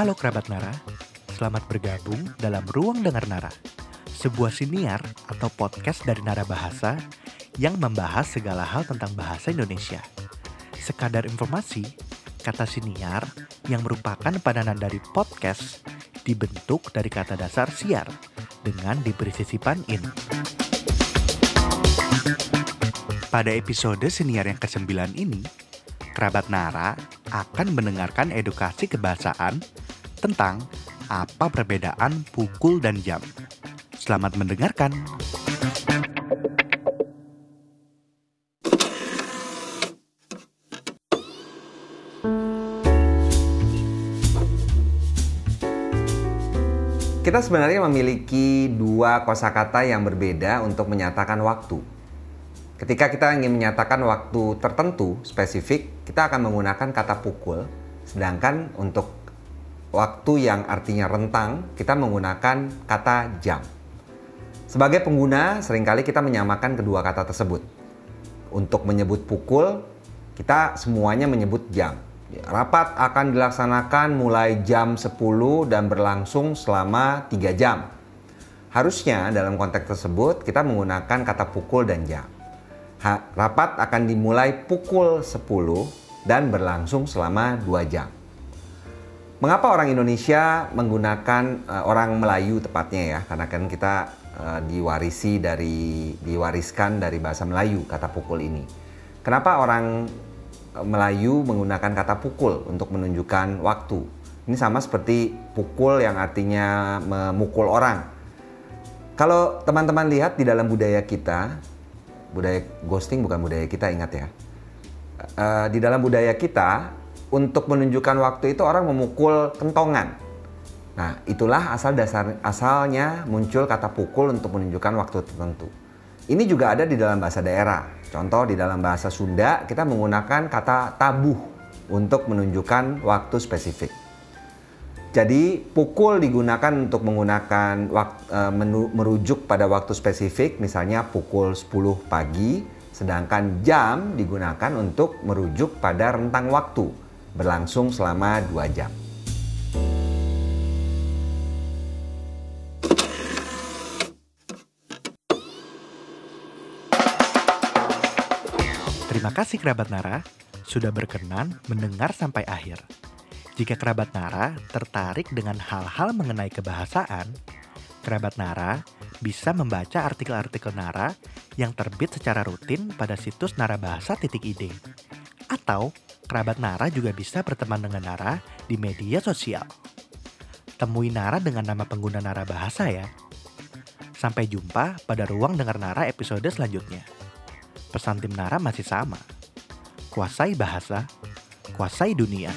Halo kerabat Nara, selamat bergabung dalam Ruang Dengar Nara, sebuah siniar atau podcast dari Nara Bahasa yang membahas segala hal tentang bahasa Indonesia. Sekadar informasi, kata siniar yang merupakan padanan dari podcast dibentuk dari kata dasar siar dengan diberi sisipan in. Pada episode siniar yang ke-9 ini, kerabat Nara akan mendengarkan edukasi kebahasaan tentang apa perbedaan pukul dan jam. Selamat mendengarkan. Kita sebenarnya memiliki dua kosakata yang berbeda untuk menyatakan waktu. Ketika kita ingin menyatakan waktu tertentu spesifik, kita akan menggunakan kata pukul, sedangkan untuk waktu yang artinya rentang, kita menggunakan kata jam. Sebagai pengguna, sering kali kita menyamakan kedua kata tersebut. Untuk menyebut pukul, kita semuanya menyebut jam. Rapat akan dilaksanakan mulai jam 10 dan berlangsung selama 3 jam. Harusnya dalam konteks tersebut kita menggunakan kata pukul dan jam. Rapat akan dimulai pukul 10 dan berlangsung selama 2 jam. Mengapa orang Indonesia menggunakan uh, orang Melayu tepatnya ya? Karena kan kita uh, diwarisi dari diwariskan dari bahasa Melayu kata pukul ini. Kenapa orang Melayu menggunakan kata pukul untuk menunjukkan waktu. Ini sama seperti pukul yang artinya memukul orang. Kalau teman-teman lihat di dalam budaya kita, budaya ghosting bukan budaya kita ingat ya. Uh, di dalam budaya kita, untuk menunjukkan waktu itu orang memukul kentongan. Nah, itulah asal dasar asalnya muncul kata pukul untuk menunjukkan waktu tertentu. Ini juga ada di dalam bahasa daerah. Contoh di dalam bahasa Sunda kita menggunakan kata tabuh untuk menunjukkan waktu spesifik. Jadi pukul digunakan untuk menggunakan waktu, e, merujuk pada waktu spesifik, misalnya pukul 10 pagi, sedangkan jam digunakan untuk merujuk pada rentang waktu berlangsung selama 2 jam. Terima kasih kerabat Nara sudah berkenan mendengar sampai akhir. Jika kerabat Nara tertarik dengan hal-hal mengenai kebahasaan, kerabat Nara bisa membaca artikel-artikel Nara yang terbit secara rutin pada situs narabahasa.id. Atau kerabat Nara juga bisa berteman dengan Nara di media sosial. Temui Nara dengan nama pengguna Nara Bahasa ya. Sampai jumpa pada ruang dengar Nara episode selanjutnya pesan tim Nara masih sama. Kuasai bahasa, kuasai dunia.